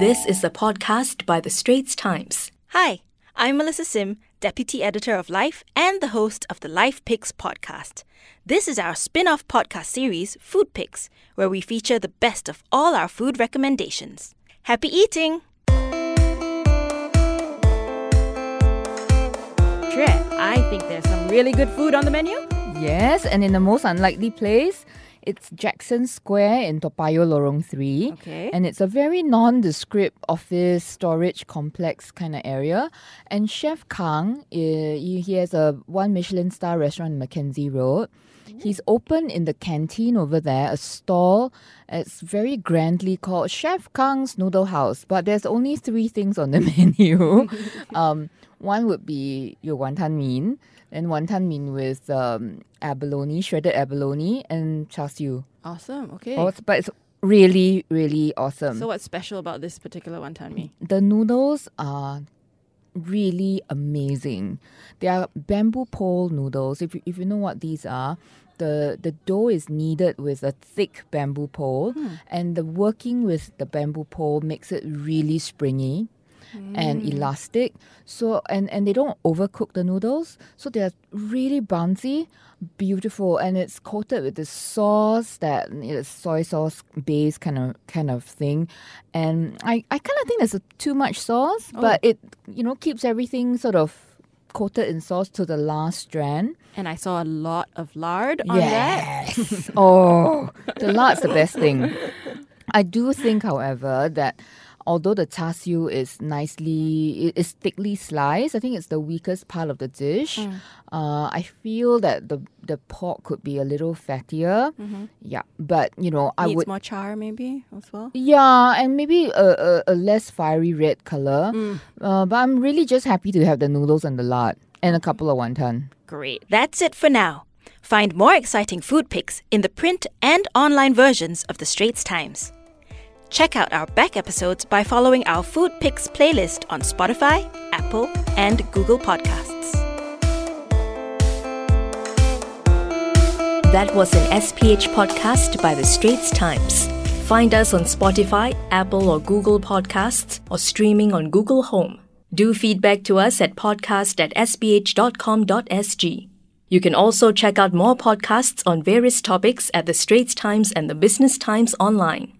This is a podcast by The Straits Times. Hi, I'm Melissa Sim, Deputy Editor of Life and the host of the Life Picks podcast. This is our spin off podcast series, Food Picks, where we feature the best of all our food recommendations. Happy eating! Tre, I think there's some really good food on the menu. Yes, and in the most unlikely place, it's Jackson Square in Toa Payoh Lorong 3. Okay. And it's a very nondescript office storage complex kind of area. And Chef Kang, eh, he he has a one Michelin star restaurant in Mackenzie Road. He's opened in the canteen over there, a stall. It's very grandly called Chef Kang's Noodle House, but there's only three things on the menu. um, one would be your wonton mein, then wonton mein with um, abalone, shredded abalone, and char siu. Awesome. Okay. Oh, it's- but it's really, really awesome. so, what's special about this particular wonton mee? the noodles are really amazing. They are bamboo pole noodles. If you, if you know what these are, the the dough is kneaded with a thick bamboo pole, and the working with the bamboo pole makes it really springy. And mm. elastic, so and and they don't overcook the noodles, so they're really bouncy, beautiful, and it's coated with this sauce that is soy sauce base kind of kind of thing, and I I kind of think there's a, too much sauce, oh. but it you know keeps everything sort of coated in sauce to the last strand. And I saw a lot of lard on that. Oh, the lard's the best thing. I do think, however, that although the char siu is nicely, it is thickly sliced, I think it's the weakest part of the dish. Mm. Uh, I feel that the the pork could be a little fattier. Yeah, but you know, I Mm-hmm. Needs would. more char, maybe, as well. Yeah, and maybe a, a, a less fiery red color. Mm. Uh, but I'm really just happy to have the noodles and the lard and a couple of wonton. Great. That's it for now. Find more exciting food picks in the print and online versions of the Straits Times. Check out our back episodes by following our Food Picks playlist on Spotify, Apple, and Google Podcasts. That was an SPH podcast by The Straits Times. Find us on Spotify, Apple, or Google Podcasts, or streaming on Google Home. Do feedback to us at podcast at sph.com.sg. You can also check out more podcasts on various topics at The Straits Times and The Business Times online.